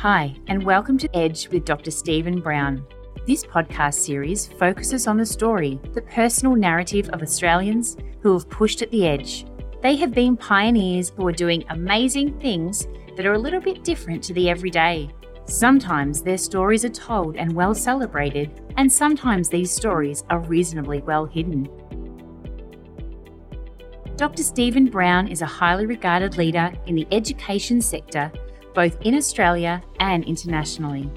Hi, and welcome to Edge with Dr. Stephen Brown. This podcast series focuses on the story, the personal narrative of Australians who have pushed at the edge. They have been pioneers who are doing amazing things that are a little bit different to the everyday. Sometimes their stories are told and well celebrated, and sometimes these stories are reasonably well hidden. Dr. Stephen Brown is a highly regarded leader in the education sector both in Australia and internationally.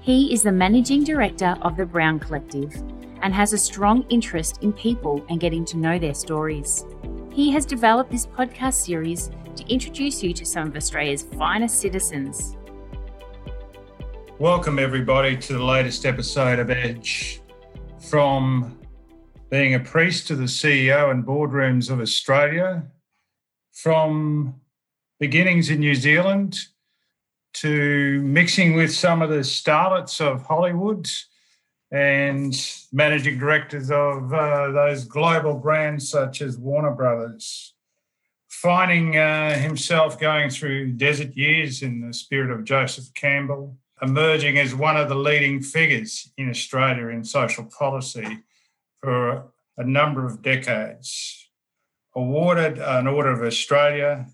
He is the managing director of the Brown Collective and has a strong interest in people and getting to know their stories. He has developed this podcast series to introduce you to some of Australia's finest citizens. Welcome, everybody, to the latest episode of Edge. From being a priest to the CEO and boardrooms of Australia, from beginnings in New Zealand to mixing with some of the starlets of Hollywood and managing directors of uh, those global brands such as Warner Brothers. Finding uh, himself going through desert years in the spirit of Joseph Campbell, emerging as one of the leading figures in Australia in social policy for a number of decades. Awarded an Order of Australia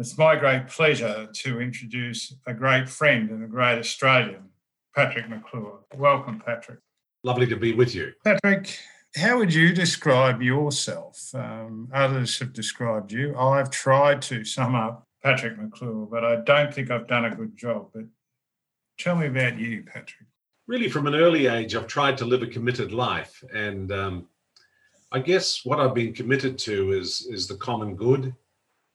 it's my great pleasure to introduce a great friend and a great Australian, Patrick McClure. Welcome, Patrick. Lovely to be with you. Patrick, how would you describe yourself? Um, others have described you. I've tried to sum up Patrick McClure, but I don't think I've done a good job. But tell me about you, Patrick. Really, from an early age, I've tried to live a committed life. And um, I guess what I've been committed to is, is the common good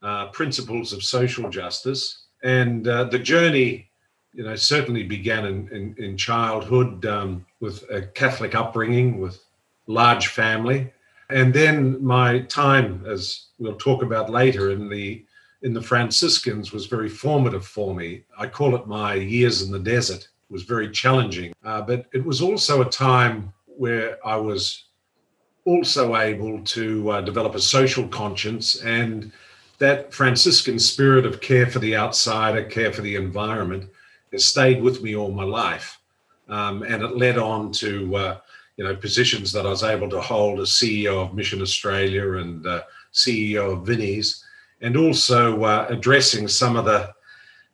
uh, principles of social justice. And uh, the journey, you know, certainly began in, in, in childhood um, with a Catholic upbringing, with large family. And then my time, as we'll talk about later, in the in the Franciscans was very formative for me. I call it my years in the desert. It was very challenging, uh, but it was also a time where I was also able to uh, develop a social conscience and that Franciscan spirit of care for the outsider, care for the environment, has stayed with me all my life, um, and it led on to uh, you know positions that I was able to hold as CEO of Mission Australia and uh, CEO of Vinnie's, and also uh, addressing some of the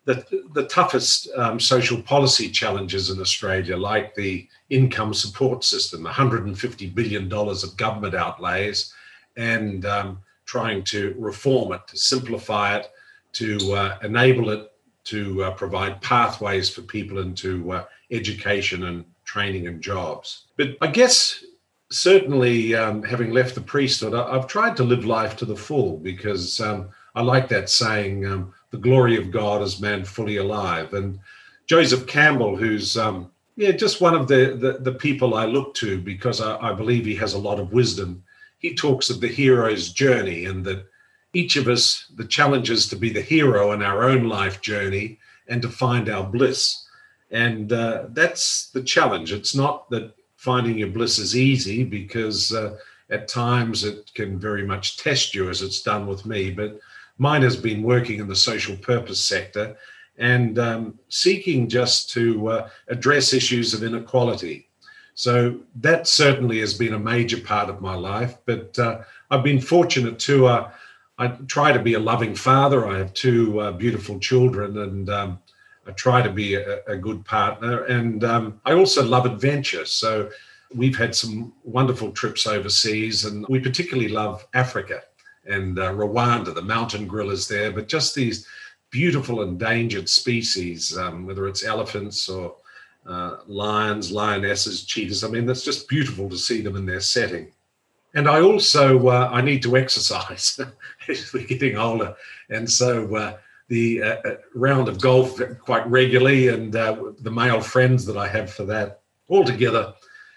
the, the toughest um, social policy challenges in Australia, like the income support system, 150 billion dollars of government outlays, and um, trying to reform it, to simplify it, to uh, enable it to uh, provide pathways for people into uh, education and training and jobs. But I guess certainly um, having left the priesthood, I've tried to live life to the full because um, I like that saying, um, the glory of God is man fully alive. And Joseph Campbell, who's um, yeah, just one of the, the, the people I look to because I, I believe he has a lot of wisdom he talks of the hero's journey and that each of us, the challenge is to be the hero in our own life journey and to find our bliss. And uh, that's the challenge. It's not that finding your bliss is easy because uh, at times it can very much test you, as it's done with me. But mine has been working in the social purpose sector and um, seeking just to uh, address issues of inequality so that certainly has been a major part of my life. But uh, I've been fortunate to. Uh, I try to be a loving father. I have two uh, beautiful children, and um, I try to be a, a good partner. And um, I also love adventure. So we've had some wonderful trips overseas, and we particularly love Africa and uh, Rwanda. The mountain gorillas there, but just these beautiful endangered species, um, whether it's elephants or uh, lions, lionesses, cheetahs. I mean, that's just beautiful to see them in their setting. And I also uh, I need to exercise as we're getting older, and so uh, the uh, uh, round of golf quite regularly, and uh, the male friends that I have for that altogether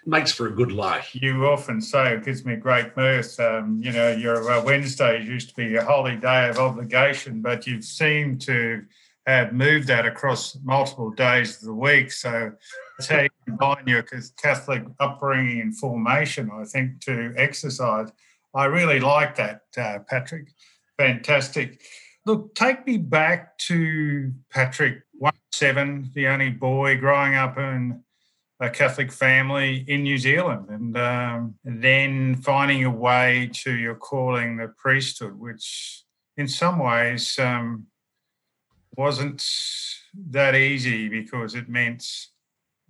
makes for a good life. You often say it gives me great mirth. Um, you know, your Wednesdays used to be a holy day of obligation, but you've seemed to have moved that across multiple days of the week. So that's how you combine your Catholic upbringing and formation, I think, to exercise. I really like that, uh, Patrick. Fantastic. Look, take me back to Patrick, one seven, the only boy growing up in a Catholic family in New Zealand, and um, then finding a way to your calling the priesthood, which in some ways um, wasn't that easy because it meant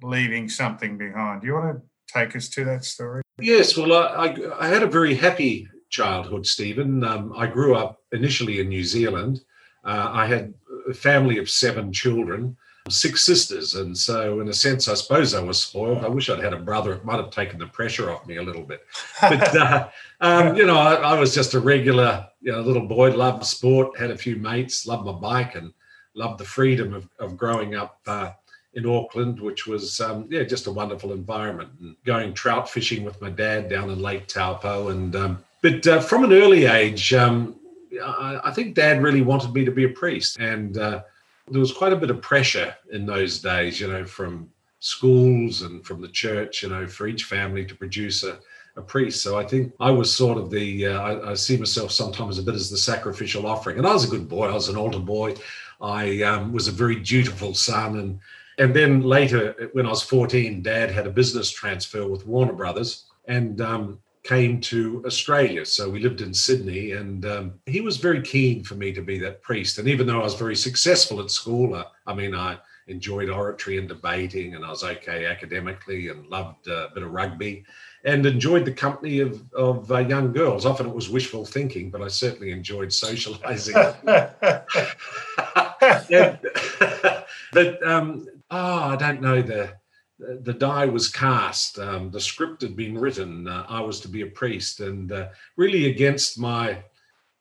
leaving something behind. Do you want to take us to that story? Yes, well, I, I, I had a very happy childhood, Stephen. Um, I grew up initially in New Zealand. Uh, I had a family of seven children, six sisters. And so, in a sense, I suppose I was spoiled. I wish I'd had a brother. It might have taken the pressure off me a little bit. But, uh, um, you know, I, I, was just a regular, you know, little boy, loved sport, had a few mates, loved my bike, and loved the freedom of, of growing up. Uh, in Auckland, which was um, yeah just a wonderful environment. And going trout fishing with my dad down in Lake Taupo, and um, but uh, from an early age, um, I, I, think Dad really wanted me to be a priest, and uh, there was quite a bit of pressure in those days, you know, from schools and from the church, you know, for each family to produce a, a priest. So I think I was sort of the, uh, I, I, see myself sometimes a bit as the sacrificial offering. And I was a good boy. I was an older boy. I um, was a very dutiful son. And and then later, when I was 14, Dad had a business transfer with Warner Brothers and um, came to Australia. So we lived in Sydney, and um, he was very keen for me to be that priest. And even though I was very successful at school, uh, I mean, I enjoyed oratory and debating, and I was okay academically, and loved uh, a bit of rugby, and enjoyed the company of of uh, young girls. Often it was wishful thinking, but I certainly enjoyed socialising. but um, oh, I don't know, the the die was cast. Um, the script had been written. Uh, I was to be a priest, and uh, really against my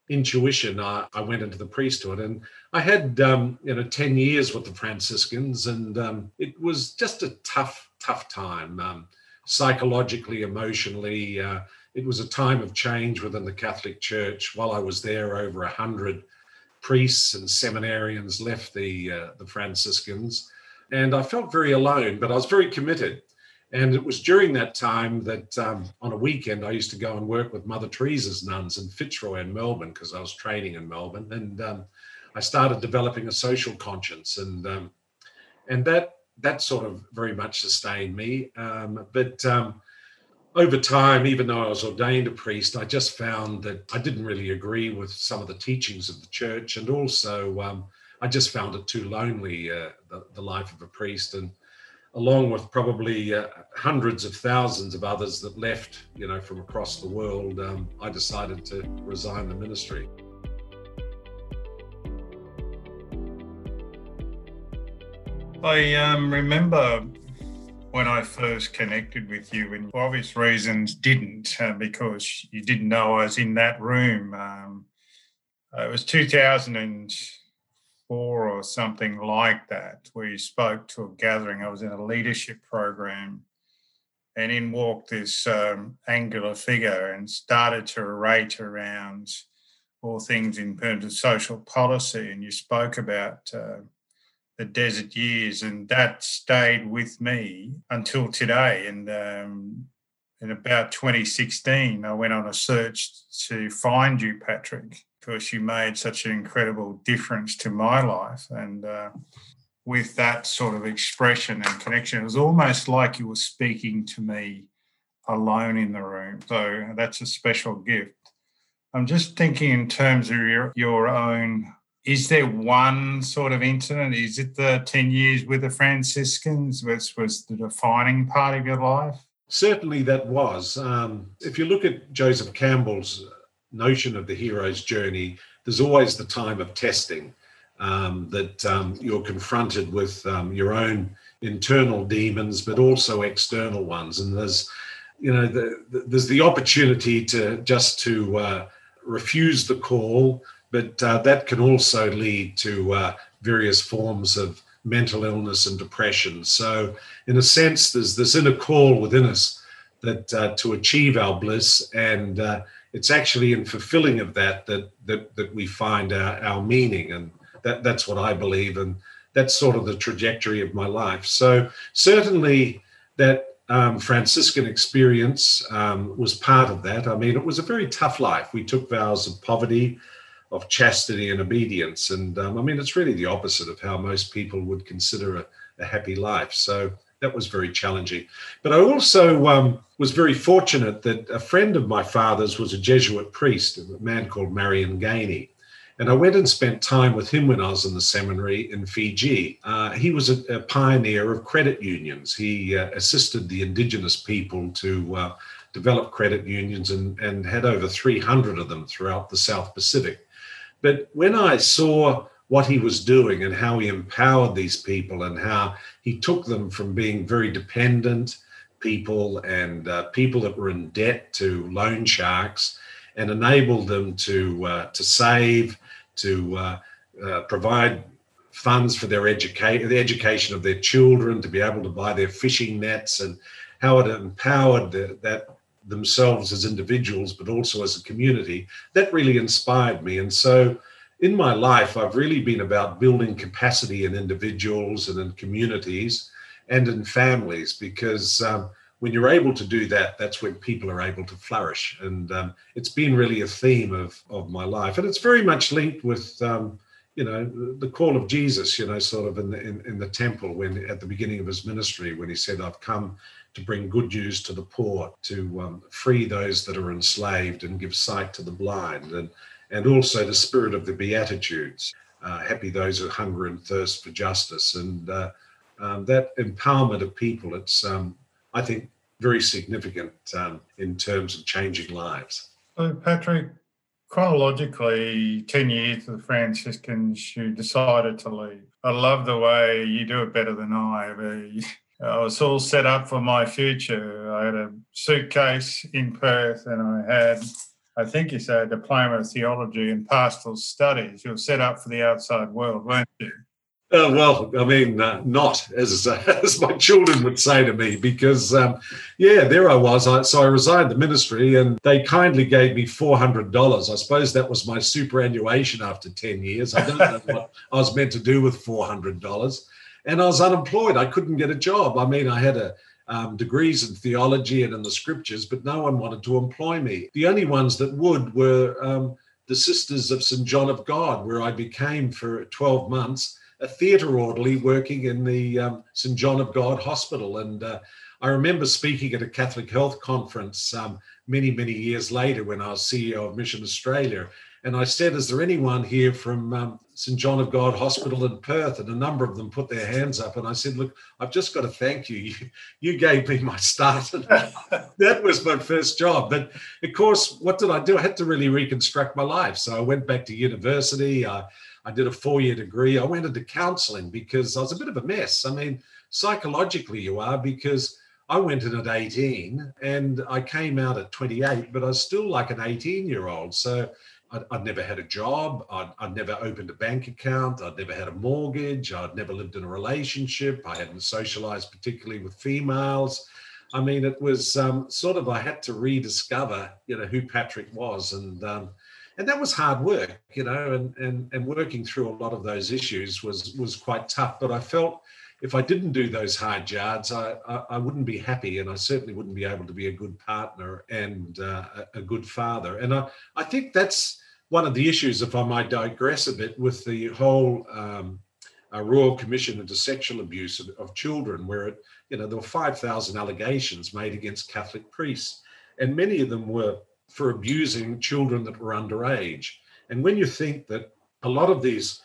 intuition, I, I, went into the priesthood. And I had, um, you know, ten years with the Franciscans, and um, it was just a tough, tough time, um, psychologically, emotionally. Uh, it was a time of change within the Catholic Church. While I was there, over a hundred priests and seminarians left the uh, the Franciscans and I felt very alone, but I was very committed. And it was during that time that um, on a weekend I used to go and work with Mother Teresa's nuns in Fitzroy in Melbourne because I was training in Melbourne, and um, I started developing a social conscience, and um, and that that sort of very much sustained me. Um, but um, over time, even though I was ordained a priest, I just found that I didn't really agree with some of the teachings of the church, and also um, I just found it too lonely, uh, the, the, life of a priest. And along with probably uh, hundreds of thousands of others that left, you know, from across the world, um, I decided to resign the ministry. I um, remember when I first connected with you, and for obvious reasons didn't, uh, because you didn't know I was in that room. Um, it was 2004 or something like that, where you spoke to a gathering. I was in a leadership program, and in walked this um, angular figure and started to rate around all things in terms of social policy. And you spoke about uh, the desert years, and that stayed with me until today. And um, in about 2016, I went on a search to find you, Patrick because you made such an incredible difference to my life. And uh, with that sort of expression and connection, it was almost like you were speaking to me alone in the room. So that's a special gift. I'm just thinking in terms of your, your own. Is there one sort of incident? Is it the 10 years with the Franciscans, which was the defining part of your life? Certainly, that was. Um, if you look at Joseph Campbell's notion of the hero's journey, there's always the time of testing um, that um, you're confronted with um, your own internal demons, but also external ones. And there's, you know, the, the, there's the opportunity to just to uh, refuse the call, but uh, that can also lead to uh, various forms of mental illness and depression. So, in a sense, there's this inner call within us that uh, to achieve our bliss and uh, it's actually in fulfilling of that that that, that we find our, our meaning and that that's what i believe and that's sort of the trajectory of my life. So certainly that um, franciscan experience um, was part of that. I mean it was a very tough life. We took vows of poverty of chastity and obedience. And um, I mean, it's really the opposite of how most people would consider a, a happy life. So that was very challenging. But I also um, was very fortunate that a friend of my father's was a Jesuit priest, a man called Marion Ganey. And I went and spent time with him when I was in the seminary in Fiji. Uh, he was a, a, pioneer of credit unions. He uh, assisted the indigenous people to uh, develop credit unions and, and had over 300 of them throughout the South Pacific. But when I saw what he was doing and how he empowered these people and how he took them from being very dependent people and uh, people that were in debt to loan sharks and enabled them to uh, to save to uh, uh provide funds for their education the education of their children to be able to buy their fishing nets and how it empowered the, that themselves as individuals but also as a community that really inspired me and so in my life, I've really been about building capacity in individuals and in communities and in families because um, when you're able to do that, that's when people are able to flourish. And um, it's been really a theme of, of my life. And it's very much linked with, um, you know, the call of Jesus, you know, sort of in the, in, in the temple when at the beginning of his ministry, when he said, I've come to bring good news to the poor, to um, free those that are enslaved and give sight to the blind. And and also the spirit of the Beatitudes. Uh, happy those who hunger and thirst for justice. And uh, um, that empowerment of people, it's, um, I think, very significant um, in terms of changing lives. So, Patrick, chronologically, 10 years of the Franciscans, you decided to leave. I love the way you do it better than I. I was all set up for my future. I had a suitcase in Perth and I had I think you said a diploma of theology and pastoral studies. You're set up for the outside world, weren't you? Uh, well, I mean, uh, not as as my children would say to me, because um, yeah, there I was. I, so I resigned the ministry, and they kindly gave me four hundred dollars. I suppose that was my superannuation after ten years. I don't know what I was meant to do with four hundred dollars, and I was unemployed. I couldn't get a job. I mean, I had a um, degrees in theology and in the scriptures, but no one wanted to employ me. The only ones that would were um, the Sisters of St. John of God, where I became for 12 months a theatre orderly working in the um, St. John of God Hospital. And uh, I remember speaking at a Catholic Health Conference um, many, many years later when I was CEO of Mission Australia. And I said, Is there anyone here from um, St. John of God Hospital in Perth? And a number of them put their hands up. And I said, Look, I've just got to thank you. You, you gave me my start. that was my first job. But of course, what did I do? I had to really reconstruct my life. So I went back to university. I, I did a four year degree. I went into counseling because I was a bit of a mess. I mean, psychologically, you are because. I went in at 18 and I came out at 28, but I was still like an 18 year old. So I'd, I'd, never had a job. I'd, I'd, never opened a bank account. I'd never had a mortgage. I'd never lived in a relationship. I hadn't socialized particularly with females. I mean, it was um, sort of I had to rediscover, you know, who Patrick was, and um, and that was hard work, you know, and and and working through a lot of those issues was was quite tough. But I felt if I didn't do those hard yards, I, I, I, wouldn't be happy, and I certainly wouldn't be able to be a good partner and uh, a, a, good father. And I, I think that's one of the issues, if I might digress a bit, with the whole um, uh, Royal Commission into Sexual Abuse of, of, children, where it, you know there were 5,000 allegations made against Catholic priests, and many of them were for abusing children that were underage. And when you think that a lot of these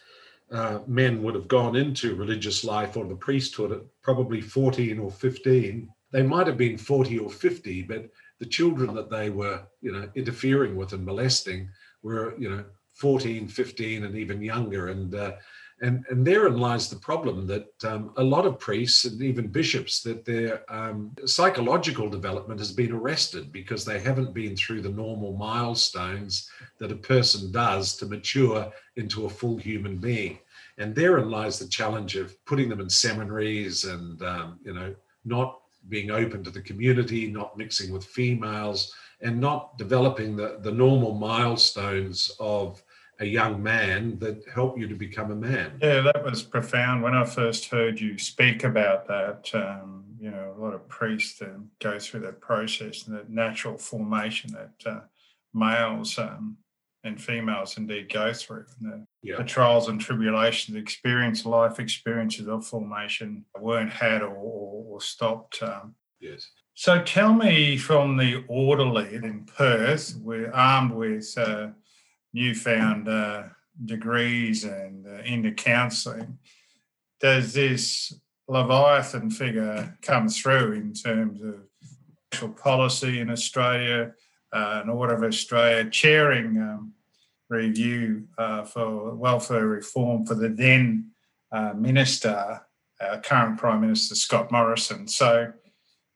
uh, men would have gone into religious life or the priesthood at probably 14 or 15, they might have been 40 or 50, but the children that they were, you know, interfering with and molesting were you know 14 15 and even younger. And uh, and and therein lies the problem that um, a lot of priests and even bishops that their um, psychological development has been arrested because they haven't been through the normal milestones that a person does to mature into a full human being. And therein lies the challenge of putting them in seminaries and um, you know not being open to the community not mixing with females and not developing the, the normal milestones of a young man that help you to become a man. Yeah, that was profound. When I first heard you speak about that, um, you know, a lot of priests um, go through that process and that natural formation that uh, males um, and females indeed go through. The, Yeah. the trials and tribulations, experience, life experiences of formation weren't had or, or, or stopped. Um, Yes. So tell me from the orderly in Perth, we're armed with uh, newfound uh, degrees and uh, into counselling. Does this Leviathan figure come through in terms of social policy in Australia, uh, an Order of Australia chairing um, review uh, for welfare reform for the then uh, minister, current Prime Minister Scott Morrison? So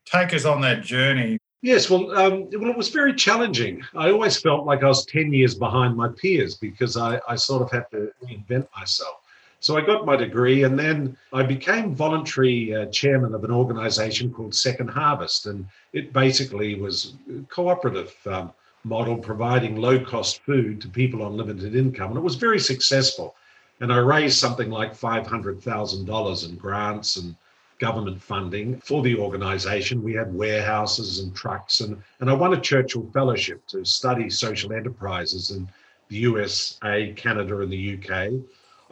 take us on that journey. Yes, well, um, well, it was very challenging. I always felt like I was 10 years behind my peers because I, I sort of had to reinvent myself. So I got my degree and then I became voluntary uh, chairman of an organization called Second Harvest. And it basically was a cooperative um, model providing low cost food to people on limited income. And it was very successful. And I raised something like $500,000 in grants and government funding for the organization. We had warehouses and trucks, and, and I won a Churchill Fellowship to study social enterprises in the USA, Canada, and the UK.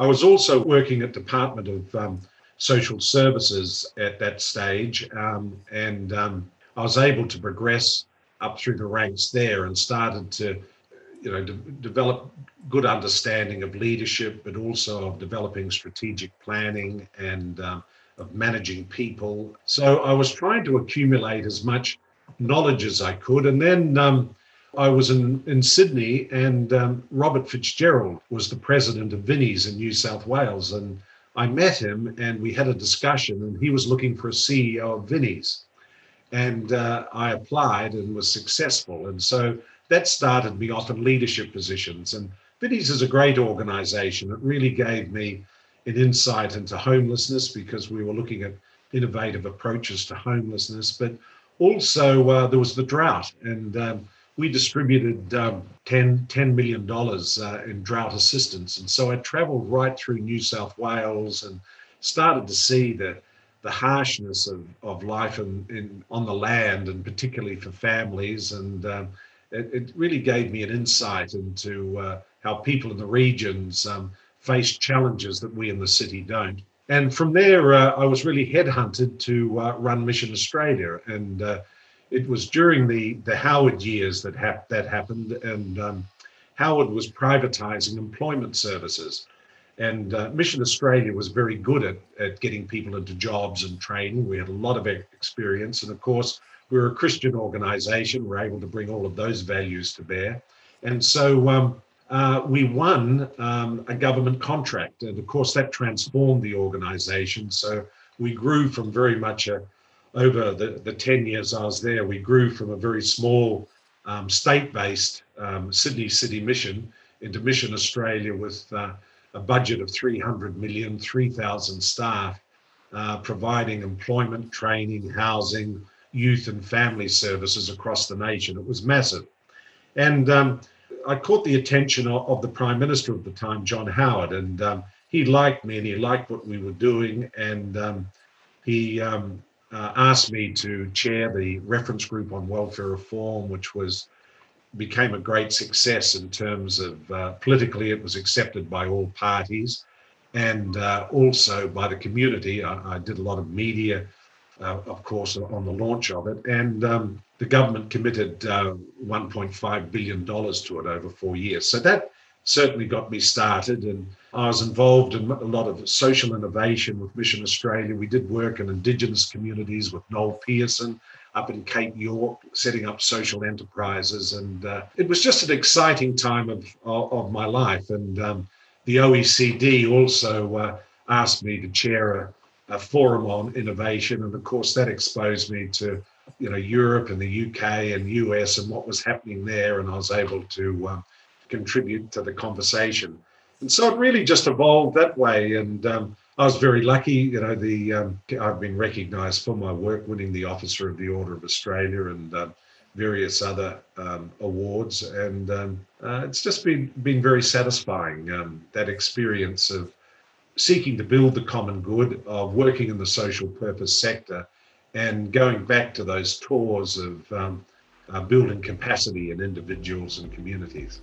I was also working at Department of um, Social Services at that stage, um, and um, I was able to progress up through the ranks there and started to, you know, de- develop good understanding of leadership, but also of developing strategic planning and um, of managing people. So I was trying to accumulate as much knowledge as I could. And then um, I was in, in Sydney, and um, Robert Fitzgerald was the president of Vinnie's in New South Wales. And I met him and we had a discussion, and he was looking for a CEO of Vinnie's. And uh, I applied and was successful. And so that started me off in leadership positions. And Vinnie's is a great organization. It really gave me an insight into homelessness because we were looking at innovative approaches to homelessness. But also, uh, there was the drought, and um, we distributed um, 10, $10 million uh, in drought assistance. And so I traveled right through New South Wales and started to see the, the harshness of, of life in, in, on the land, and particularly for families. And um, it, it, really gave me an insight into uh, how people in the regions um, face challenges that we in the city don't. And from there, uh, I was really headhunted to uh, run Mission Australia. And uh, it was during the, the Howard years that hap- that happened. And um, Howard was privatizing employment services. And uh, Mission Australia was very good at, at getting people into jobs and training. We had a lot of experience. And of course, we were a Christian organization. We are able to bring all of those values to bear. And so um, uh, we won um, a government contract. And of course, that transformed the organization. So we grew from very much a, over the, the 10 years I was there, we grew from a very small um, state based um, Sydney City Mission into Mission Australia with uh, a budget of 300 million, 3,000 staff, uh, providing employment, training, housing, youth and family services across the nation. It was massive. And um, I caught the attention of, of, the Prime Minister of the time, John Howard, and um, he liked me and he liked what we were doing. And um, he um, uh, asked me to chair the reference group on welfare reform, which was became a great success in terms of uh, politically, it was accepted by all parties and uh, also by the community. I, I, did a lot of media, uh, of course, on the launch of it. And um, the government committed uh, $1.5 billion to it over four years. So that certainly got me started. And I was involved in a lot of social innovation with Mission Australia. We did work in Indigenous communities with Noel Pearson up in Cape York, setting up social enterprises. And uh, it was just an exciting time of, of, my life. And um, the OECD also uh, asked me to chair a, a forum on innovation. And of course, that exposed me to you know Europe and the UK and US and what was happening there, and I was able to um, contribute to the conversation. And so it really just evolved that way. And um, I was very lucky. You know, the um, I've been recognised for my work, winning the Officer of the Order of Australia and uh, various other um, awards. And um, uh, it's just been been very satisfying that experience of seeking to build the common good of working in the social purpose sector and going back to those tours of um, uh, building capacity in individuals and communities.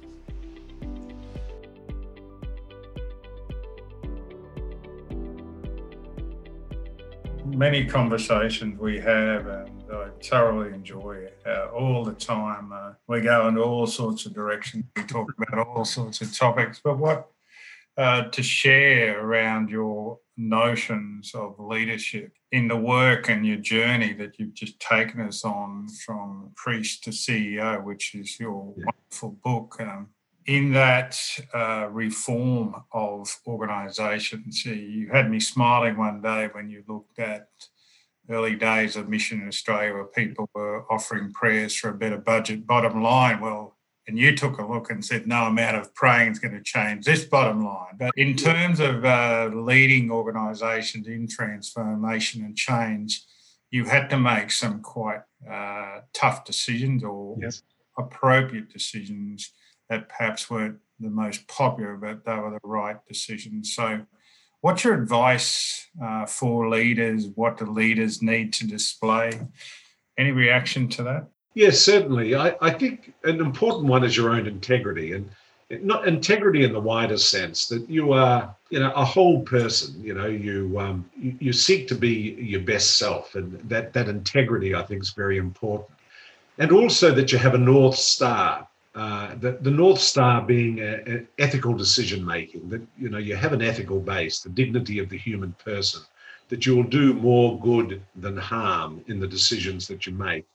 Many conversations we have, and I thoroughly enjoy uh, all the time. Uh, we go in all sorts of directions, we talk about all sorts of topics, but what uh, to share around your notions of leadership in the work and your journey that you've just taken us on from priest to CEO, which is your yeah. wonderful book. Um, in that uh, reform of organisations, you had me smiling one day when you looked at early days of Mission in Australia where people were offering prayers for a better budget. Bottom line, well, and you took a look and said no amount of praying is going to change this bottom line. But in terms of uh, leading organisations in transformation and change, you had to make some quite uh, tough decisions or yes. appropriate decisions that perhaps weren't the most popular, but they were the right decisions. So, what's your advice uh, for leaders? What do leaders need to display? Any reaction to that? Yes, certainly. I, I think an important one is your own integrity and not integrity in the wider sense that you are, you know, a whole person. You know, you um, you, seek to be your best self, and that that integrity I think is very important. And also that you have a north star. Uh, the, the north star being a, a ethical decision making. That you know you have an ethical base, the dignity of the human person. That you will do more good than harm in the decisions that you make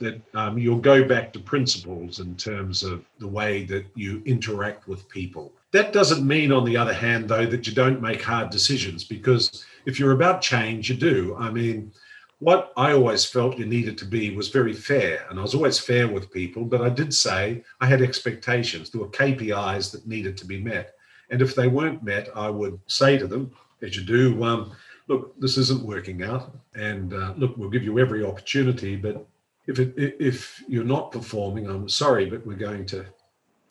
that um, you'll go back to principles in terms of the way that you interact with people. That doesn't mean, on the other hand, though, that you don't make hard decisions because if you're about change, you do. I mean, what I always felt you needed to be was very fair. And I was always fair with people, but I did say I had expectations. There were KPIs that needed to be met. And if they weren't met, I would say to them, as you do, um, look, this isn't working out. And uh, look, we'll give you every opportunity, but if it, if you're not performing, I'm sorry, but we're going to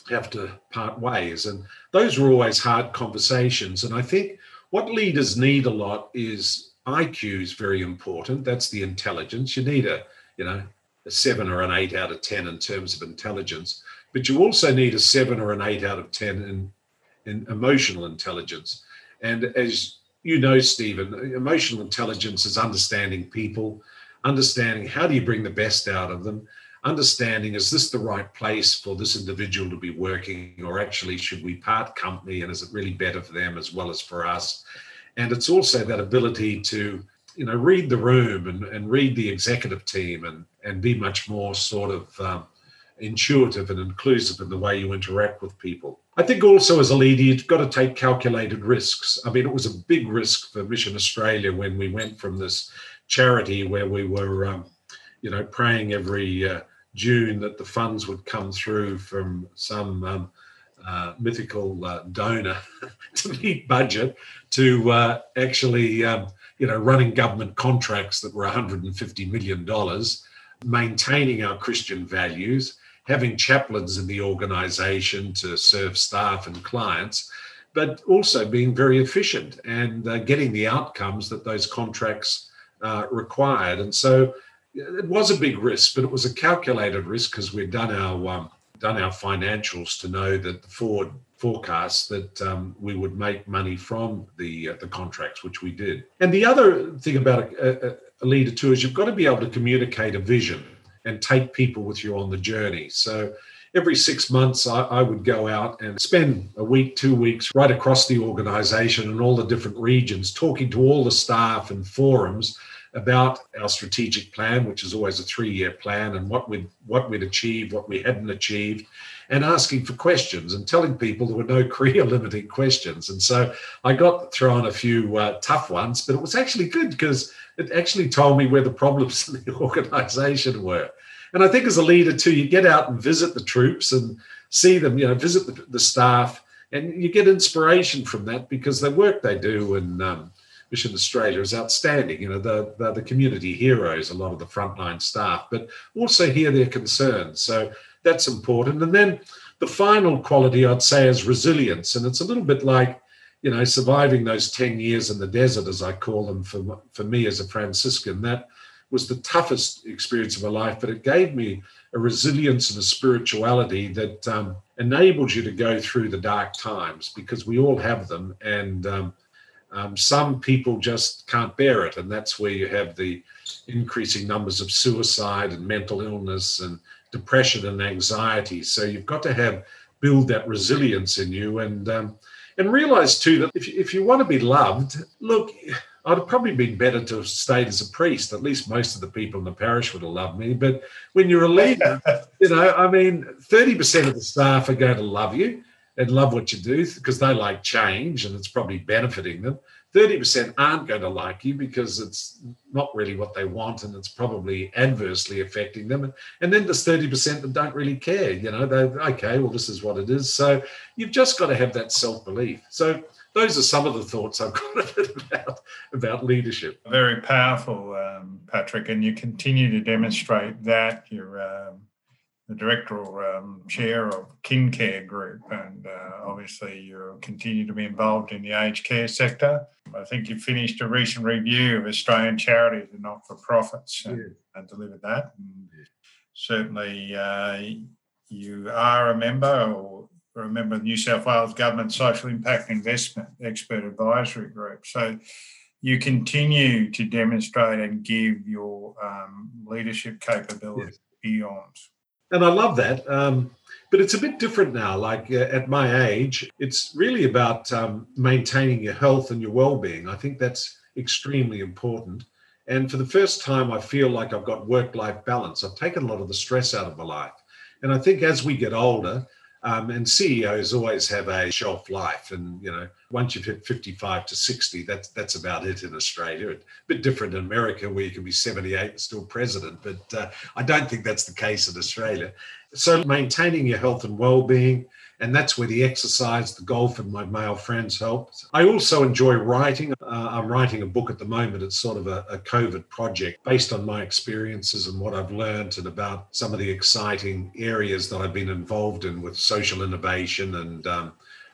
have to part ways. And those are always hard conversations. And I think what leaders need a lot is IQ is very important. That's the intelligence. You need a, you know, a seven or an eight out of 10 in terms of intelligence, but you also need a seven or an eight out of 10 in, in emotional intelligence. And as you know, Stephen, emotional intelligence is understanding people, understanding how do you bring the best out of them, understanding is this the right place for this individual to be working, or actually should we part company and is it really better for them as well as for us? And it's also that ability to you know read the room and, and read the executive team and and be much more sort of um, intuitive and inclusive in the way you interact with people. I think also as a leader, you've got to take calculated risks. I mean, it was a big risk for Mission Australia when we went from this charity where we were, um, you know, praying every uh, June that the funds would come through from some um, uh, mythical uh, donor to meet budget to uh, actually, um, you know, running government contracts that were 150 million dollars, maintaining our Christian values, having chaplains in the organisation to serve staff and clients. But also being very efficient and uh, getting the outcomes that those contracts uh, required. And so it was a big risk, but it was a calculated risk because we'd done our um, done our financials to know that the forward forecasts that um, we would make money from the uh, the contracts, which we did. And the other thing about a, a, a leader too is you've got to be able to communicate a vision and take people with you on the journey. So every six months, I, I, would go out and spend a week, two weeks right across the organization and all the different regions, talking to all the staff and forums about our strategic plan, which is always a three-year plan, and what we'd what we'd achieved, what we hadn't achieved, and asking for questions and telling people there were no career limiting questions. And so I got thrown a few uh, tough ones, but it was actually good because it actually told me where the problems in the organization were. And I think as a leader too, you get out and visit the troops and see them, you know, visit the, the staff, and you get inspiration from that because the work they do and um, Mission Australia is outstanding. You know, they're, they're, the community heroes, a lot of the frontline staff, but also hear their concerns. So that's important. And then the final quality I'd say is resilience. And it's a little bit like, you know, surviving those 10 years in the desert, as I call them for, for me as a Franciscan. That was the toughest experience of my life, but it gave me a resilience and a spirituality that um, enables you to go through the dark times because we all have them. And um, Um, some people just can't bear it, and that's where you have the increasing numbers of suicide and mental illness and depression and anxiety. So you've got to have build that resilience in you and um, and realize too that if you, if you want to be loved, look, I'd have probably been better to have stayed as a priest. At least most of the people in the parish would have loved me. But when you're a leader, you know, I mean, 30% of the staff are going to love you and love what you do because they like change and it's probably benefiting them. 30% aren't going to like you because it's not really what they want and it's probably adversely affecting them. And then there's 30% that don't really care. You know, they okay, well, this is what it is. So you've just got to have that self belief. So those are some of the thoughts I've got about, about leadership. Very powerful, um, Patrick. And you continue to demonstrate that. You're um, the directorial um, chair of KinCare Group, and uh, obviously you continue to be involved in the aged care sector. I think you finished a recent review of Australian charities and not for profits and, yeah. and, delivered that. And certainly, uh, you are a member or a member of the New South Wales Government Social Impact Investment Expert Advisory Group. So you continue to demonstrate and give your um, leadership capability yes. beyond and I love that. Um, but it's a bit different now. Like uh, at my age, it's really about um, maintaining your health and your well-being. I think that's extremely important. And for the first time, I feel like I've got work-life balance. I've taken a lot of the stress out of my life. And I think as we get older, um, and CEOs always have a shelf life, and you know, once you've hit 55 to 60, that's that's about it in Australia. A bit different in America, where you can be 78 and still president, but uh, I don't think that's the case in Australia. So maintaining your health and well-being, and that's where the exercise, the golf, and my male friends help. I also enjoy writing. Uh, I'm writing a book at the moment. It's sort of a, a, COVID project based on my experiences and what I've learned, and about some of the exciting areas that I've been involved in with social innovation and um,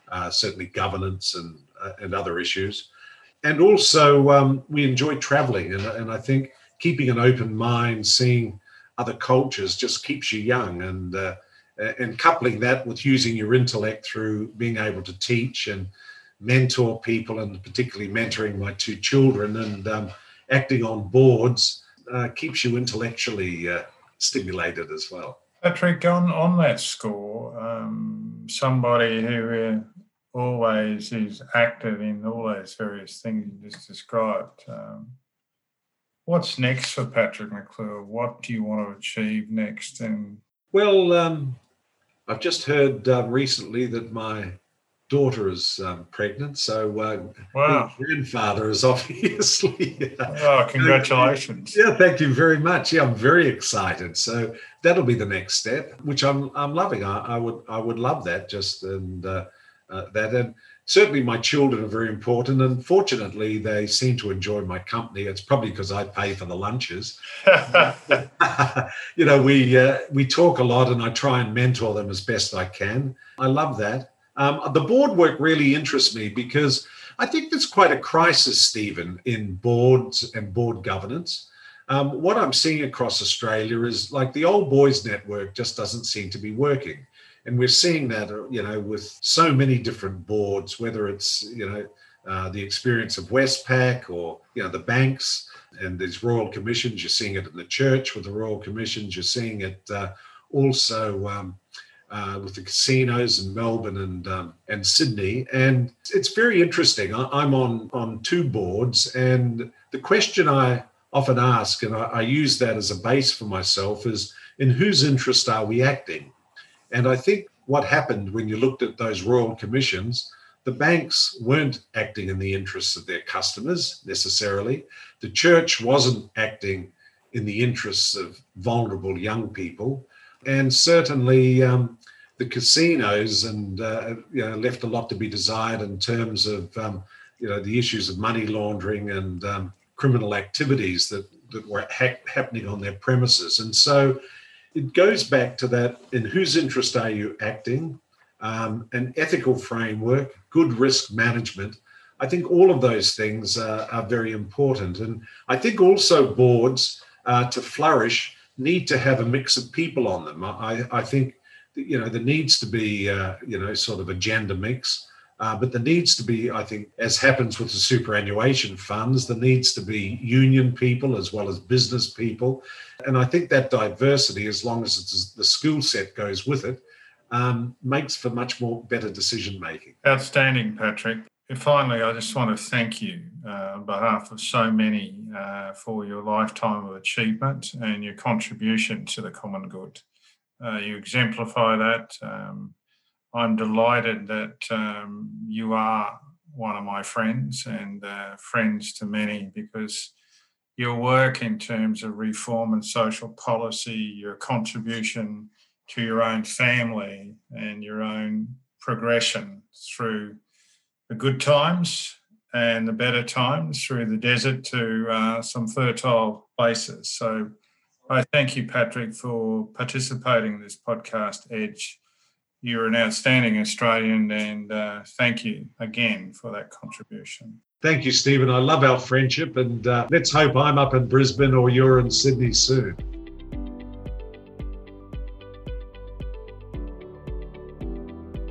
uh, certainly governance and uh, and other issues. And also, um, we enjoy traveling, and, and I think keeping an open mind, seeing other cultures, just keeps you young and uh, and coupling that with using your intellect through being able to teach and mentor people, and particularly mentoring my two children and um, acting on boards uh, keeps you intellectually uh, stimulated as well. Patrick, on, on that score, um, somebody who always is active in all those various things you just described. Um, what's next for Patrick McClure? What do you want to achieve next? And well, um, I've just heard uh, recently that my daughter is um, pregnant, so uh, wow. grandfather is obviously. oh, congratulations! yeah, thank you very much. Yeah, I'm very excited. So that'll be the next step, which I'm I'm loving. I, I would I would love that. Just and uh, uh that. And certainly my children are very important and fortunately they seem to enjoy my company. It's probably because i pay for the lunches. You know we uh, we talk a lot and i try and mentor them as best i can. I love that. Um, the board work really interests me because i think there's quite a crisis stephen in boards and board governance. Um, what i'm seeing across australia is like the old boys network just doesn't seem to be working and we're seeing that uh, you know with so many different boards whether it's you know uh, the experience of westpac or you know the banks and these royal commissions you're seeing it in the church with the royal commissions you're seeing it uh, also um, uh, with the casinos in Melbourne and um, and Sydney, and it's very interesting. I, am on on two boards, and the question I often ask, and I, I use that as a base for myself, is in whose interest are we acting? And I think what happened when you looked at those royal commissions, the banks weren't acting in the interests of their customers necessarily. The church wasn't acting in the interests of vulnerable young people. And certainly um, the casinos and uh, you know, left a lot to be desired in terms of um, you know the issues of money laundering and um, criminal activities that, that were ha- happening on their premises. And so it goes back to that in whose interest are you acting, um, an ethical framework, good risk management. I think all of those things are very important. And I think also boards uh, to flourish need to have a mix of people on them. I, I think, you know, there needs to be, uh, you know, sort of a gender mix. Uh, but there needs to be, I think, as happens with the superannuation funds, there needs to be union people as well as business people. And I think that diversity, as long as the skill set goes with it, um, makes for much more better decision making. Outstanding, Patrick. And Finally, I just want to thank you uh, on behalf of so many uh, for your lifetime of achievement and your contribution to the common good. Uh, you exemplify that. Um, I'm delighted that um, you are one of my friends and uh, friends to many because your work in terms of reform and social policy, your contribution to your own family and your own progression through the good times and the better times through the desert to uh, some fertile places. So I thank you, Patrick, for participating in this podcast, Edge. You're an outstanding Australian, and uh, thank you again for that contribution. Thank you, Stephen. I love our friendship, and uh, let's hope I'm up in Brisbane or you're in Sydney soon.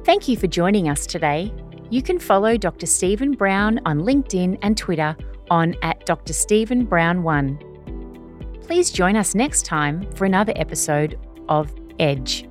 Thank you for joining us today. You can follow Dr. Stephen Brown on LinkedIn and Twitter on at Dr. Stephen Brown 1. Please join us next time for another episode of Edge.